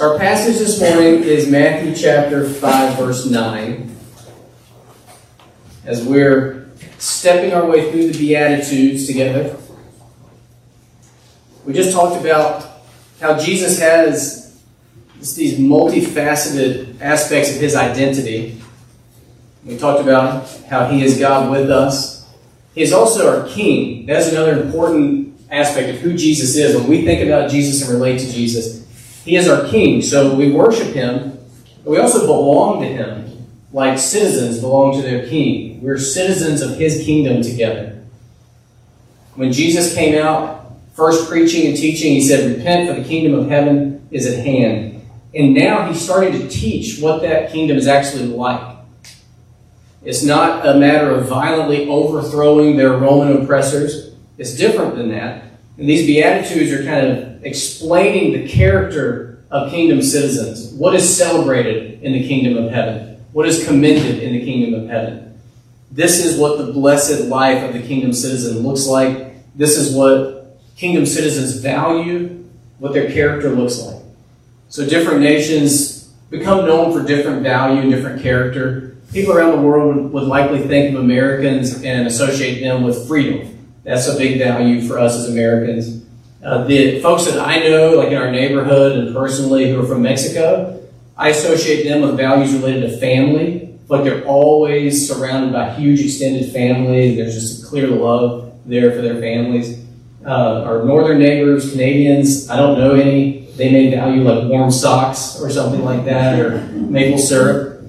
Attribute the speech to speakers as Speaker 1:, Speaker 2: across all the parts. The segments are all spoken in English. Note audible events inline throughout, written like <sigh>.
Speaker 1: Our passage this morning is Matthew chapter 5, verse 9. As we're stepping our way through the Beatitudes together, we just talked about how Jesus has these multifaceted aspects of his identity. We talked about how he is God with us. He is also our King. That's another important aspect of who Jesus is. When we think about Jesus and relate to Jesus, he is our King. So we worship him, but we also belong to him, like citizens belong to their King. We're citizens of his kingdom together. When Jesus came out, first preaching and teaching, he said, Repent, for the kingdom of heaven is at hand. And now he's starting to teach what that kingdom is actually like. It's not a matter of violently overthrowing their Roman oppressors. It's different than that. And these Beatitudes are kind of explaining the character of kingdom citizens. What is celebrated in the kingdom of heaven? What is commended in the kingdom of heaven? This is what the blessed life of the kingdom citizen looks like. This is what kingdom citizens value, what their character looks like. So different nations become known for different value and different character. People around the world would, would likely think of Americans and associate them with freedom. That's a big value for us as Americans. Uh, the folks that I know, like in our neighborhood and personally, who are from Mexico, I associate them with values related to family. Like they're always surrounded by huge extended family. There's just a clear love there for their families. Uh, our northern neighbors, Canadians, I don't know any. They may value like warm socks or something like that, or maple syrup.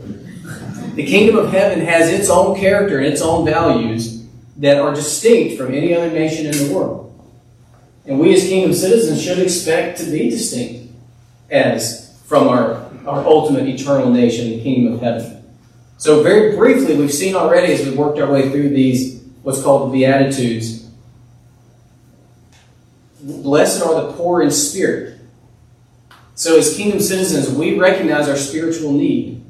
Speaker 1: The kingdom of heaven has its own character and its own values that are distinct from any other nation in the world. And we as kingdom citizens should expect to be distinct as from our, our ultimate eternal nation, the kingdom of heaven. So very briefly, we've seen already as we've worked our way through these, what's called the Beatitudes. Blessed are the poor in spirit. So as kingdom citizens, we recognize our spiritual need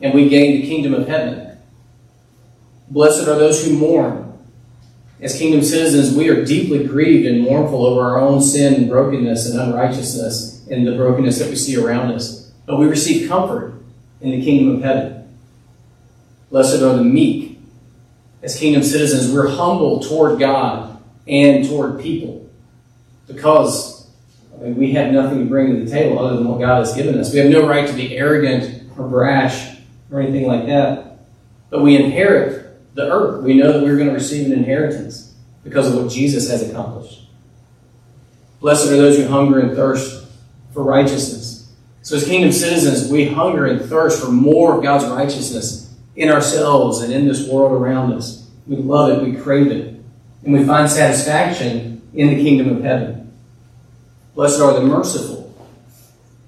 Speaker 1: and we gain the kingdom of heaven. Blessed are those who mourn. As kingdom citizens, we are deeply grieved and mournful over our own sin and brokenness and unrighteousness and the brokenness that we see around us. But we receive comfort in the kingdom of heaven. Blessed are the meek. As kingdom citizens, we're humble toward God and toward people because I mean, we have nothing to bring to the table other than what God has given us. We have no right to be arrogant or brash or anything like that. But we inherit the earth. We know that we're going to receive an inheritance because of what Jesus has accomplished. Blessed are those who hunger and thirst for righteousness. So, as kingdom citizens, we hunger and thirst for more of God's righteousness in ourselves and in this world around us. We love it, we crave it, and we find satisfaction in the kingdom of heaven. Blessed are the merciful.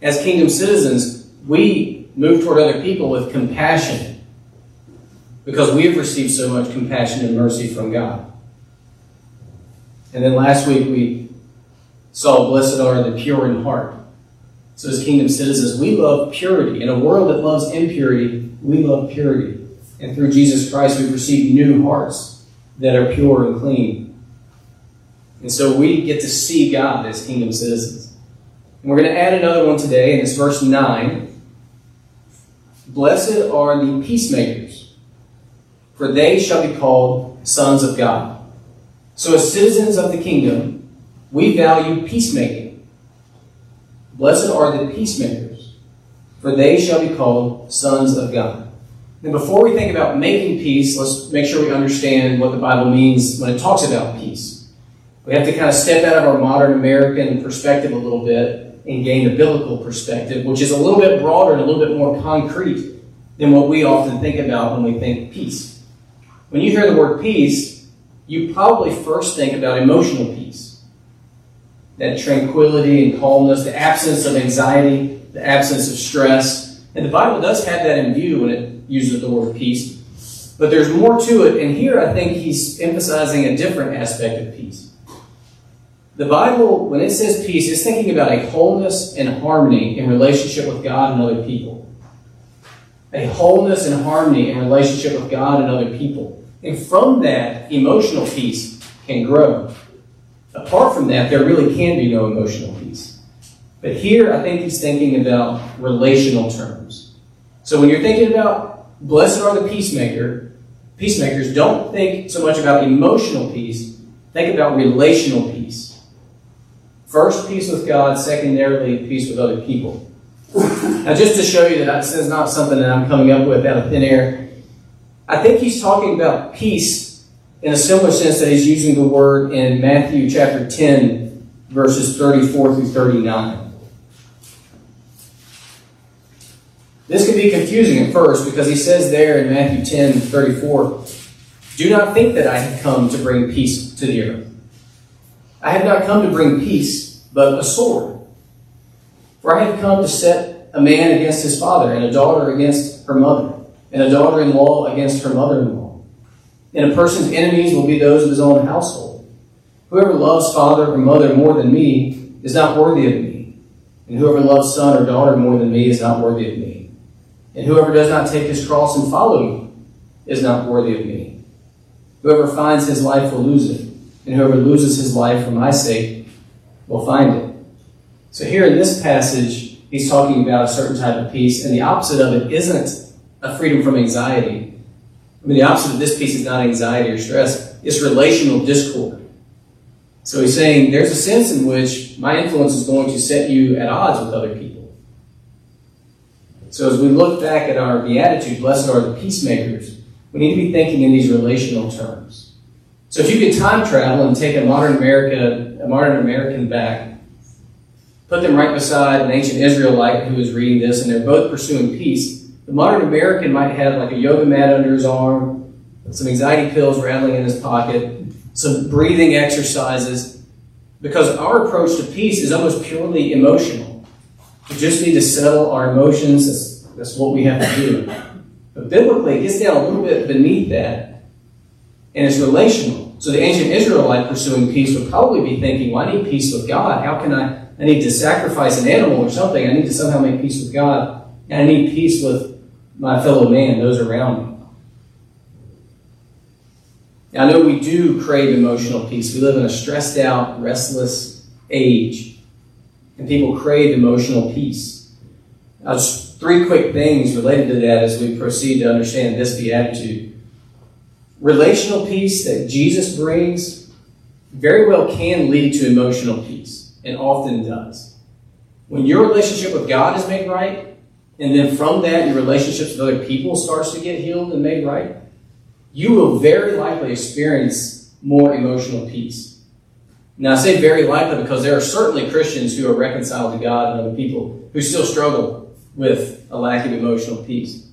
Speaker 1: As kingdom citizens, we move toward other people with compassion because we have received so much compassion and mercy from God. And then last week we saw blessed are the pure in heart. So as kingdom citizens, we love purity. In a world that loves impurity, we love purity. And through Jesus Christ, we've received new hearts that are pure and clean. And so we get to see God as kingdom citizens. And we're going to add another one today, and it's verse 9. Blessed are the peacemakers for they shall be called sons of God. So, as citizens of the kingdom, we value peacemaking. Blessed are the peacemakers, for they shall be called sons of God. And before we think about making peace, let's make sure we understand what the Bible means when it talks about peace. We have to kind of step out of our modern American perspective a little bit and gain a biblical perspective, which is a little bit broader and a little bit more concrete than what we often think about when we think peace. When you hear the word peace, you probably first think about emotional peace. That tranquility and calmness, the absence of anxiety, the absence of stress. And the Bible does have that in view when it uses the word peace. But there's more to it, and here I think he's emphasizing a different aspect of peace. The Bible, when it says peace, is thinking about a wholeness and harmony in relationship with God and other people. A wholeness and harmony in relationship with God and other people. And from that, emotional peace can grow. Apart from that, there really can be no emotional peace. But here, I think he's thinking about relational terms. So when you're thinking about blessed are the peacemaker, peacemakers, don't think so much about emotional peace. Think about relational peace. First, peace with God. Secondarily, peace with other people. Now, just to show you that this is not something that I'm coming up with out of thin air, I think he's talking about peace in a similar sense that he's using the word in Matthew chapter 10, verses 34 through 39. This can be confusing at first because he says there in Matthew 10 34, Do not think that I have come to bring peace to the earth. I have not come to bring peace, but a sword. For I have come to set a man against his father, and a daughter against her mother, and a daughter in law against her mother in law. And a person's enemies will be those of his own household. Whoever loves father or mother more than me is not worthy of me, and whoever loves son or daughter more than me is not worthy of me. And whoever does not take his cross and follow me is not worthy of me. Whoever finds his life will lose it, and whoever loses his life for my sake will find it. So here in this passage, he's talking about a certain type of peace, and the opposite of it isn't a freedom from anxiety. I mean, the opposite of this peace is not anxiety or stress, it's relational discord. So he's saying there's a sense in which my influence is going to set you at odds with other people. So as we look back at our beatitude, blessed are the peacemakers, we need to be thinking in these relational terms. So if you could time travel and take a modern America, a modern American back, put them right beside an ancient Israelite who is reading this, and they're both pursuing peace, the modern American might have like a yoga mat under his arm, some anxiety pills rattling in his pocket, some breathing exercises, because our approach to peace is almost purely emotional. We just need to settle our emotions. That's, that's what we have to do. But biblically, it gets down a little bit beneath that, and it's relational. So the ancient Israelite pursuing peace would probably be thinking, well, I need peace with God. How can I? I need to sacrifice an animal or something. I need to somehow make peace with God. And I need peace with my fellow man, those around me. Now, I know we do crave emotional peace. We live in a stressed out, restless age and people crave emotional peace. Now, just three quick things related to that as we proceed to understand this beatitude. Relational peace that Jesus brings very well can lead to emotional peace, and often does. When your relationship with God is made right, and then from that your relationships with other people starts to get healed and made right, you will very likely experience more emotional peace. Now, I say very likely because there are certainly Christians who are reconciled to God and other people who still struggle with a lack of emotional peace.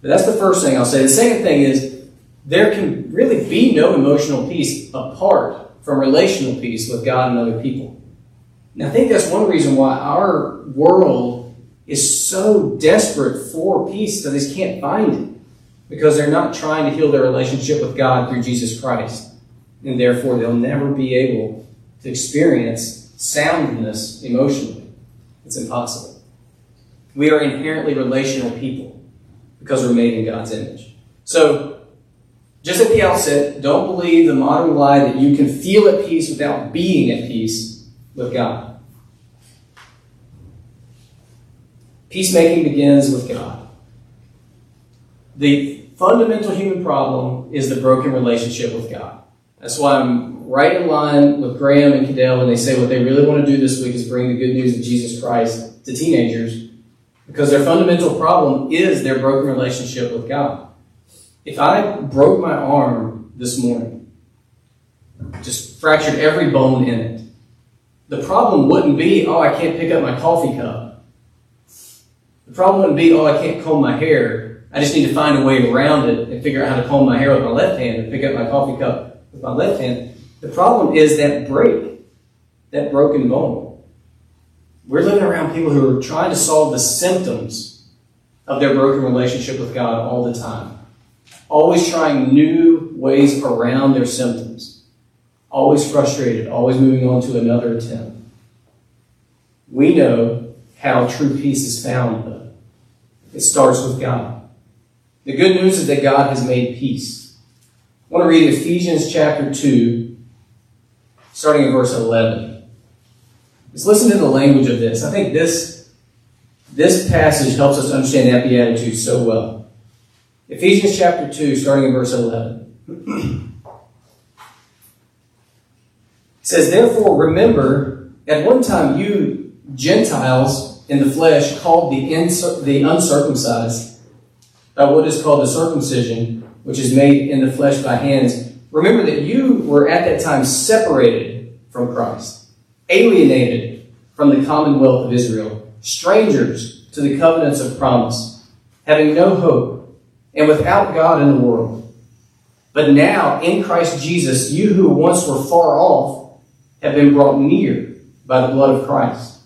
Speaker 1: But that's the first thing I'll say. The second thing is there can really be no emotional peace apart from relational peace with God and other people. And I think that's one reason why our world is so desperate for peace that they can't find it because they're not trying to heal their relationship with God through Jesus Christ and therefore they'll never be able to experience soundness emotionally. It's impossible. We are inherently relational people because we're made in God's image. So, just at the outset, don't believe the modern lie that you can feel at peace without being at peace with God. Peacemaking begins with God. The fundamental human problem is the broken relationship with God. That's why I'm right in line with Graham and Cadell when they say what they really want to do this week is bring the good news of Jesus Christ to teenagers because their fundamental problem is their broken relationship with God. If I broke my arm this morning, just fractured every bone in it, the problem wouldn't be, oh, I can't pick up my coffee cup. The problem wouldn't be, oh, I can't comb my hair. I just need to find a way around it and figure out how to comb my hair with my left hand and pick up my coffee cup with my left hand. The problem is that break, that broken bone. We're living around people who are trying to solve the symptoms of their broken relationship with God all the time. Always trying new ways around their symptoms. Always frustrated, always moving on to another attempt. We know how true peace is found, though. It starts with God. The good news is that God has made peace. I want to read Ephesians chapter 2, starting in verse 11. It is listen to the language of this. I think this, this passage helps us understand that beatitude so well. Ephesians chapter 2, starting in verse 11. It says, Therefore, remember, at one time you Gentiles in the flesh called the, insur- the uncircumcised by what is called the circumcision, which is made in the flesh by hands. Remember that you were at that time separated from Christ, alienated from the commonwealth of Israel, strangers to the covenants of promise, having no hope, and without God in the world. But now, in Christ Jesus, you who once were far off have been brought near by the blood of Christ.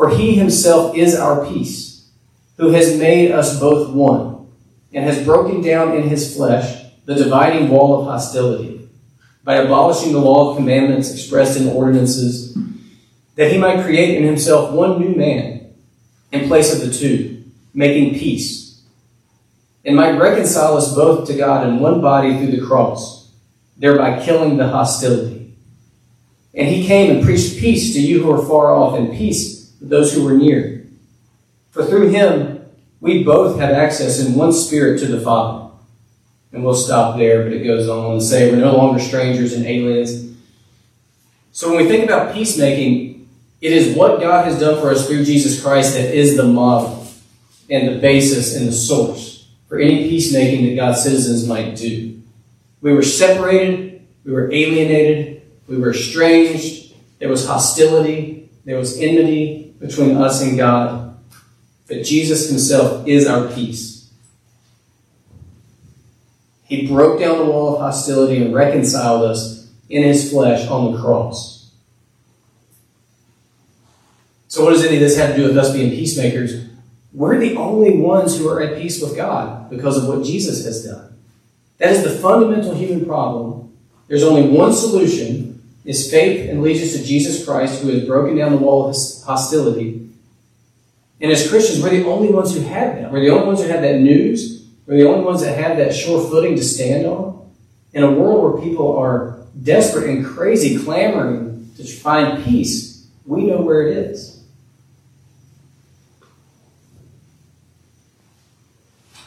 Speaker 1: For he himself is our peace, who has made us both one, and has broken down in his flesh the dividing wall of hostility, by abolishing the law of commandments expressed in ordinances, that he might create in himself one new man in place of the two, making peace, and might reconcile us both to God in one body through the cross, thereby killing the hostility. And he came and preached peace to you who are far off, and peace those who were near. For through him we both have access in one spirit to the Father. And we'll stop there, but it goes on to say we're no longer strangers and aliens. So when we think about peacemaking, it is what God has done for us through Jesus Christ that is the model and the basis and the source for any peacemaking that God's citizens might do. We were separated, we were alienated, we were estranged, there was hostility, there was enmity between us and God. that Jesus Himself is our peace. He broke down the wall of hostility and reconciled us in His flesh on the cross. So, what does any of this have to do with us being peacemakers? We're the only ones who are at peace with God because of what Jesus has done. That is the fundamental human problem. There's only one solution is faith and allegiance to Jesus Christ, who has broken down the wall of hostility. And as Christians, we're the only ones who have that. We're the only ones who have that news. We're the only ones that have that sure footing to stand on. In a world where people are desperate and crazy, clamoring to find peace, we know where it is.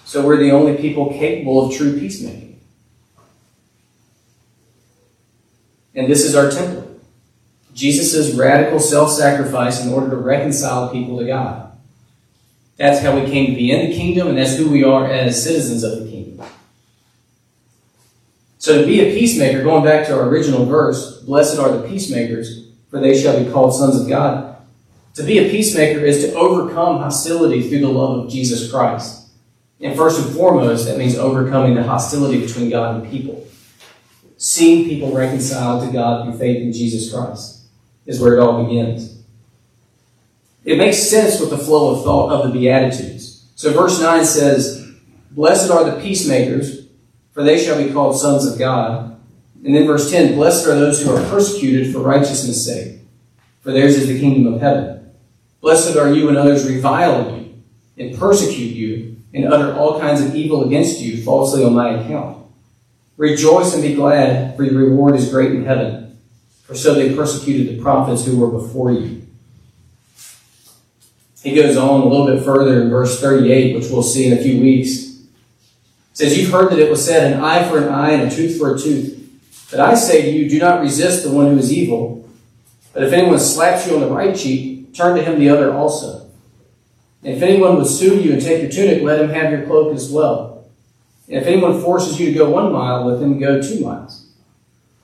Speaker 1: So we're the only people capable of true peacemaking. And this is our template. Jesus' radical self sacrifice in order to reconcile people to God. That's how we came to be in the kingdom, and that's who we are as citizens of the kingdom. So to be a peacemaker, going back to our original verse, blessed are the peacemakers, for they shall be called sons of God. To be a peacemaker is to overcome hostility through the love of Jesus Christ. And first and foremost, that means overcoming the hostility between God and people. Seeing people reconciled to God through faith in Jesus Christ is where it all begins. It makes sense with the flow of thought of the Beatitudes. So verse 9 says, Blessed are the peacemakers, for they shall be called sons of God. And then verse 10, Blessed are those who are persecuted for righteousness' sake, for theirs is the kingdom of heaven. Blessed are you when others revile you and persecute you and utter all kinds of evil against you falsely on my account. Rejoice and be glad, for your reward is great in heaven. For so they persecuted the prophets who were before you. He goes on a little bit further in verse 38, which we'll see in a few weeks. It says, You've heard that it was said, an eye for an eye and a tooth for a tooth. But I say to you, do not resist the one who is evil. But if anyone slaps you on the right cheek, turn to him the other also. And if anyone would sue you and take your tunic, let him have your cloak as well. And if anyone forces you to go one mile, let them go two miles.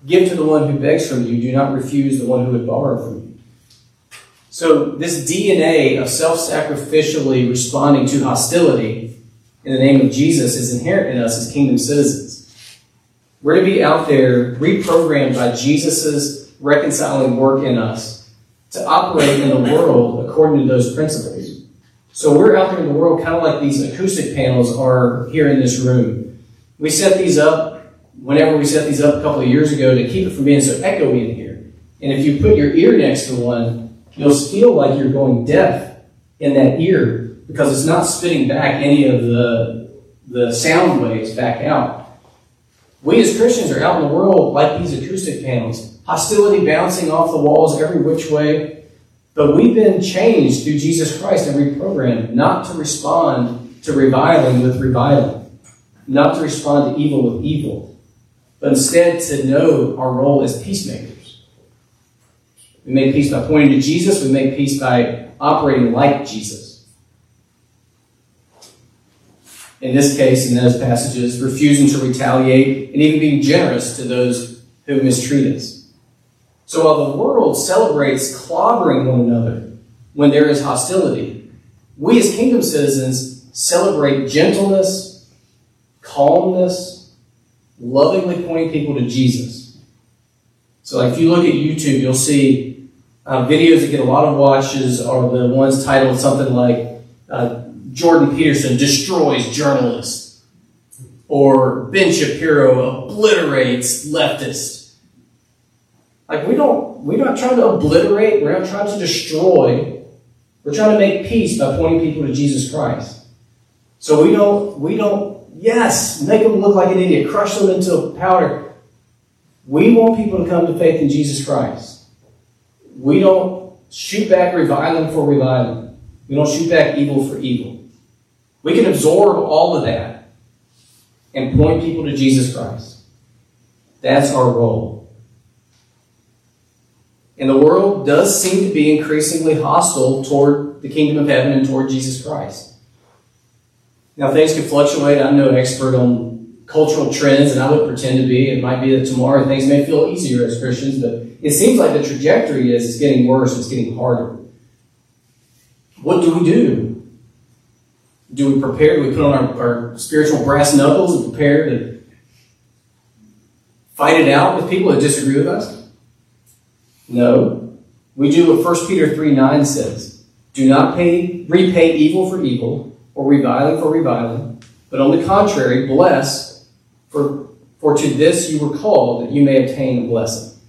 Speaker 1: Give to the one who begs from you, do not refuse the one who would borrow from you. So, this DNA of self sacrificially responding to hostility in the name of Jesus is inherent in us as kingdom citizens. We're to be out there reprogrammed by Jesus' reconciling work in us to operate in the world according to those principles. So, we're out there in the world kind of like these acoustic panels are here in this room. We set these up whenever we set these up a couple of years ago to keep it from being so echoey in here. And if you put your ear next to one, you'll feel like you're going deaf in that ear because it's not spitting back any of the, the sound waves back out. We as Christians are out in the world like these acoustic panels, hostility bouncing off the walls every which way, But we've been changed through Jesus Christ and reprogrammed not to respond to reviling with reviling, not to respond to evil with evil, but instead to know our role as peacemakers. We make peace by pointing to Jesus, we make peace by operating like Jesus. In this case, in those passages, refusing to retaliate and even being generous to those who mistreat us. So while the world celebrates clobbering one another when there is hostility, we as kingdom citizens celebrate gentleness, calmness, lovingly pointing people to Jesus. So like if you look at YouTube, you'll see uh, videos that get a lot of watches are the ones titled something like uh, Jordan Peterson destroys journalists or Ben Shapiro obliterates leftists like we don't we're not trying to obliterate, we're not trying to destroy. We're trying to make peace by pointing people to Jesus Christ. So we don't we don't yes, make them look like an idiot, crush them into powder. We want people to come to faith in Jesus Christ. We don't shoot back reviling for reviling. We don't shoot back evil for evil. We can absorb all of that and point people to Jesus Christ. That's our role. And the world does seem to be increasingly hostile toward the kingdom of heaven and toward Jesus Christ. Now, things can fluctuate. I'm no expert on cultural trends, and I would pretend to be. It might be that tomorrow things may feel easier as Christians, but it seems like the trajectory is it's getting worse, it's getting harder. What do we do? Do we prepare? Do we put on our, our spiritual brass knuckles and prepare to fight it out with people that disagree with us? No. We do what 1 Peter 3 9 says. Do not pay, repay evil for evil, or reviling for reviling, but on the contrary, bless, for, for to this you were called, that you may obtain a blessing.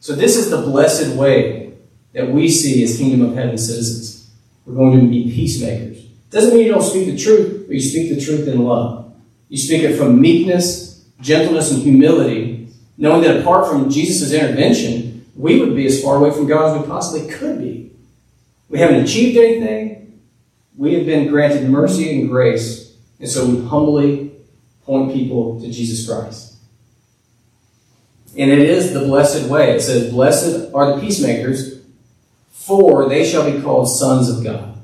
Speaker 1: So this is the blessed way that we see as kingdom of heaven citizens. We're going to be peacemakers. Doesn't mean you don't speak the truth, but you speak the truth in love. You speak it from meekness, gentleness, and humility, knowing that apart from Jesus' intervention, we would be as far away from God as we possibly could be. We haven't achieved anything. We have been granted mercy and grace. And so we humbly point people to Jesus Christ. And it is the blessed way. It says, Blessed are the peacemakers, for they shall be called sons of God.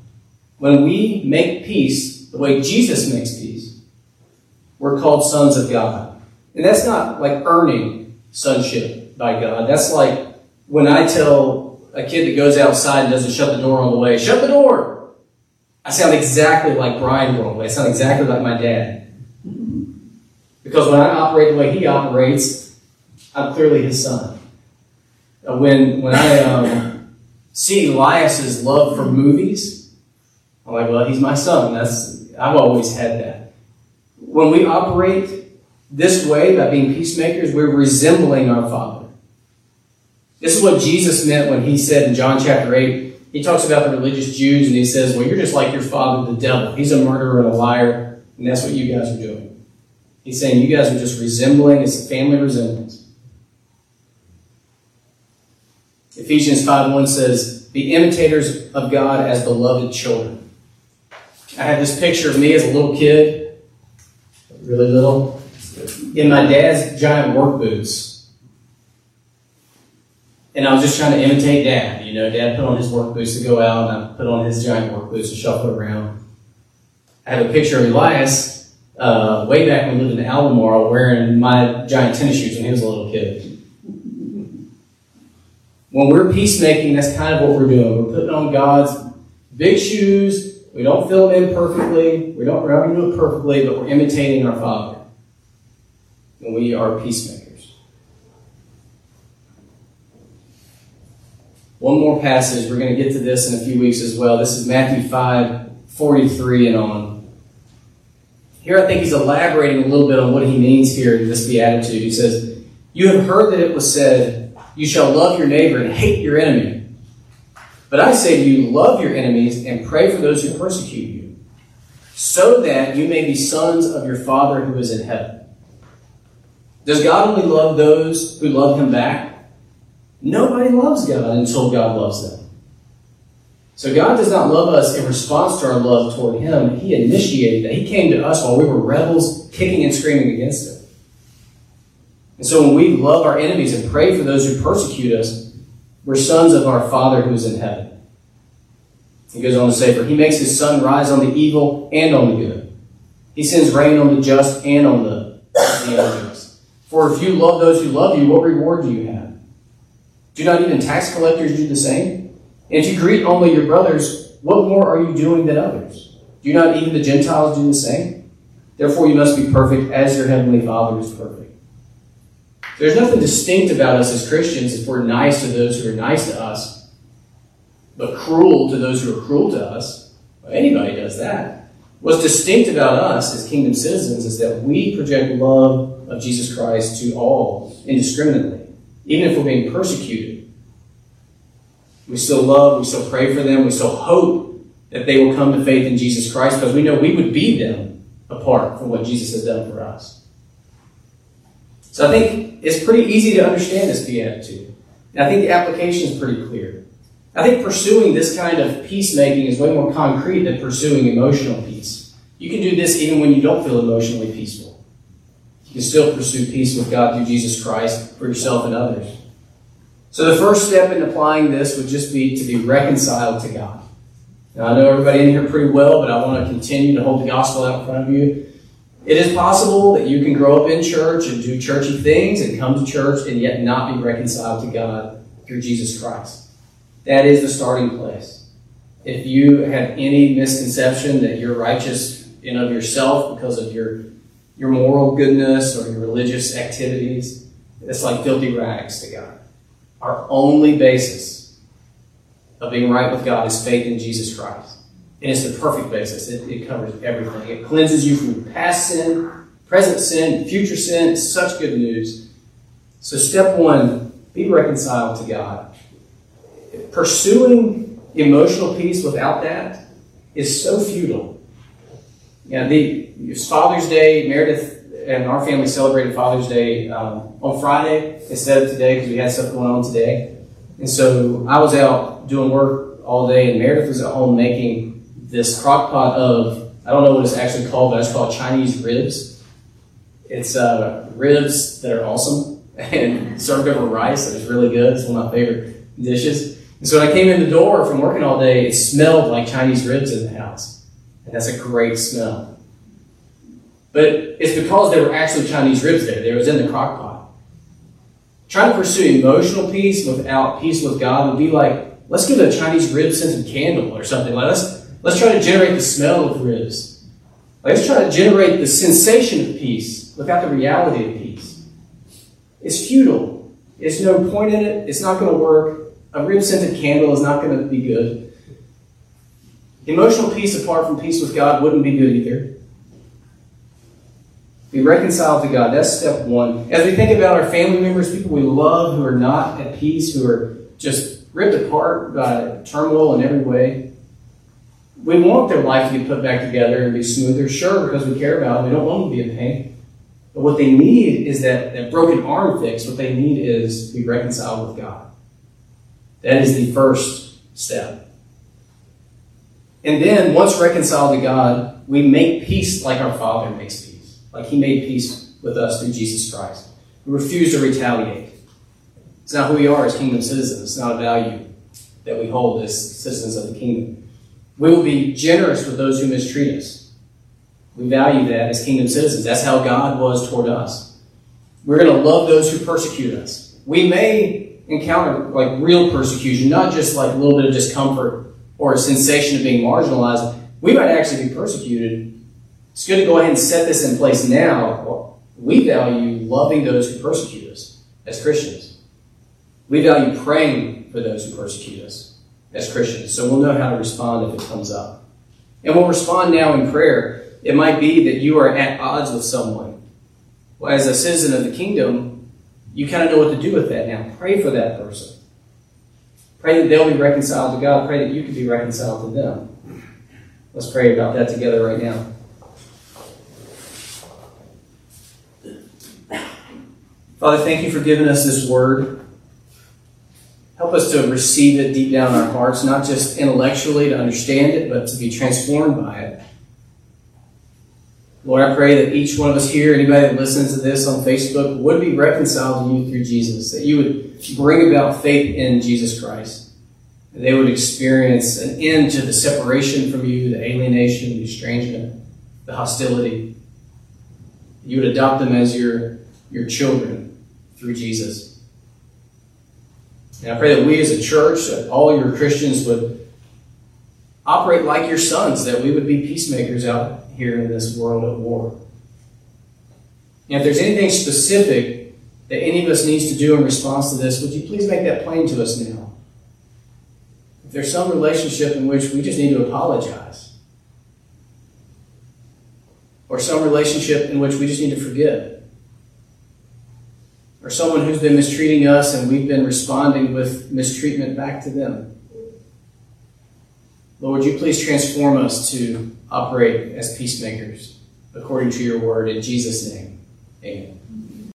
Speaker 1: When we make peace the way Jesus makes peace, we're called sons of God. And that's not like earning sonship by God. That's like when I tell a kid that goes outside and doesn't shut the door on the way, shut the door, I sound exactly like Brian Gormley. I sound exactly like my dad. Because when I operate the way he operates, I'm clearly his son. When, when I um, see Elias's love for movies, I'm like, well, he's my son. That's I've always had that. When we operate this way by being peacemakers, we're resembling our Father. This is what Jesus meant when he said in John chapter 8, he talks about the religious Jews and he says, Well, you're just like your father, the devil. He's a murderer and a liar, and that's what you guys are doing. He's saying you guys are just resembling, it's a family resemblance. Ephesians 5 1 says, Be imitators of God as beloved children. I have this picture of me as a little kid, really little, in my dad's giant work boots and I was just trying to imitate Dad. You know, Dad put on his work boots to go out, and I put on his giant work boots to shuffle around. I have a picture of Elias uh, way back when we lived in Albemarle wearing my giant tennis shoes when he was a little kid. When we're peacemaking, that's kind of what we're doing. We're putting on God's big shoes. We don't fill them in perfectly. We don't, we're not going to do it perfectly, but we're imitating our Father. And we are peacemakers. One more passage. We're going to get to this in a few weeks as well. This is Matthew 5 43 and on. Here I think he's elaborating a little bit on what he means here in this beatitude. He says, You have heard that it was said, You shall love your neighbor and hate your enemy. But I say to you, love your enemies and pray for those who persecute you, so that you may be sons of your Father who is in heaven. Does God only love those who love him back? Nobody loves God until God loves them. So God does not love us in response to our love toward Him. He initiated that. He came to us while we were rebels, kicking and screaming against Him. And so when we love our enemies and pray for those who persecute us, we're sons of our Father who is in heaven. He goes on to say, For he makes his sun rise on the evil and on the good. He sends rain on the just and on the, the unjust. For if you love those who love you, what reward do you have? Do not even tax collectors do the same? And if you greet only your brothers, what more are you doing than others? Do not even the Gentiles do the same? Therefore, you must be perfect as your heavenly Father is perfect. There's nothing distinct about us as Christians if we're nice to those who are nice to us but cruel to those who are cruel to us. Well, anybody does that. What's distinct about us as kingdom citizens is that we project love of Jesus Christ to all indiscriminately, even if we're being persecuted. We still love, we still pray for them, we still hope that they will come to faith in Jesus Christ because we know we would be them apart from what Jesus has done for us. So I think it's pretty easy to understand this beatitude. And I think the application is pretty clear. I think pursuing this kind of peacemaking is way more concrete than pursuing emotional peace. You can do this even when you don't feel emotionally peaceful. You can still pursue peace with God through Jesus Christ for yourself and others. So the first step in applying this would just be to be reconciled to God. Now, I know everybody in here pretty well, but I want to continue to hold the gospel out in front of you. It is possible that you can grow up in church and do churchy things and come to church and yet not be reconciled to God through Jesus Christ. That is the starting place. If you have any misconception that you're righteous in of yourself because of your your moral goodness or your religious activities, it's like filthy rags to God. Our only basis of being right with God is faith in Jesus Christ. And it's the perfect basis. It, it covers everything. It cleanses you from past sin, present sin, future sin. It's such good news. So, step one be reconciled to God pursuing emotional peace without that is so futile. Know, the it's Father's Day. Meredith and our family celebrated Father's Day um, on Friday instead of today because we had stuff going on today. And so I was out doing work all day, and Meredith was at home making this crock pot of I don't know what it's actually called, but it's called Chinese ribs. It's uh, ribs that are awesome <laughs> and served over rice that is really good. It's one of my favorite dishes. And so when I came in the door from working all day, it smelled like Chinese ribs in the house. And that's a great smell. But it's because there were actually Chinese ribs there. They was in the crock pot. Trying to pursue emotional peace without peace with God would be like, let's get a Chinese rib scented candle or something. Like, let's, let's try to generate the smell of ribs. Let's try to generate the sensation of peace without the reality of peace. It's futile. There's no point in it. It's not going to work a rib scented candle is not going to be good. Emotional peace apart from peace with God wouldn't be good either. Be reconciled to God. That's step one. As we think about our family members, people we love who are not at peace, who are just ripped apart by turmoil in every way, we want their life to be put back together and be smoother, sure, because we care about them. We don't want them to be in pain. But what they need is that, that broken arm fixed. What they need is to be reconciled with God. That is the first step. And then, once reconciled to God, we make peace like our Father makes peace, like He made peace with us through Jesus Christ. We refuse to retaliate. It's not who we are as kingdom citizens, it's not a value that we hold as citizens of the kingdom. We will be generous with those who mistreat us. We value that as kingdom citizens. That's how God was toward us. We're going to love those who persecute us. We may encounter like real persecution, not just like a little bit of discomfort or a sensation of being marginalized, we might actually be persecuted. It's good to go ahead and set this in place now. We value loving those who persecute us as Christians. We value praying for those who persecute us as Christians. So we'll know how to respond if it comes up. And we'll respond now in prayer. It might be that you are at odds with someone. Well, as a citizen of the kingdom, you kind of know what to do with that now. Pray for that person. Pray that they'll be reconciled to God. Pray that you can be reconciled to them. Let's pray about that together right now. Father, thank you for giving us this word. Help us to receive it deep down in our hearts, not just intellectually to understand it, but to be transformed by it. Lord, I pray that each one of us here, anybody that listens to this on Facebook, would be reconciled to you through Jesus, that you would bring about faith in Jesus Christ. And they would experience an end to the separation from you, the alienation, the estrangement, the hostility. You would adopt them as your, your children through Jesus. And I pray that we as a church, that all your Christians would operate like your sons, that we would be peacemakers out here in this world at war. And if there's anything specific that any of us needs to do in response to this, would you please make that plain to us now? If there's some relationship in which we just need to apologize, or some relationship in which we just need to forgive, or someone who's been mistreating us and we've been responding with mistreatment back to them. Lord, would you please transform us to operate as peacemakers according to your word. In Jesus' name, amen.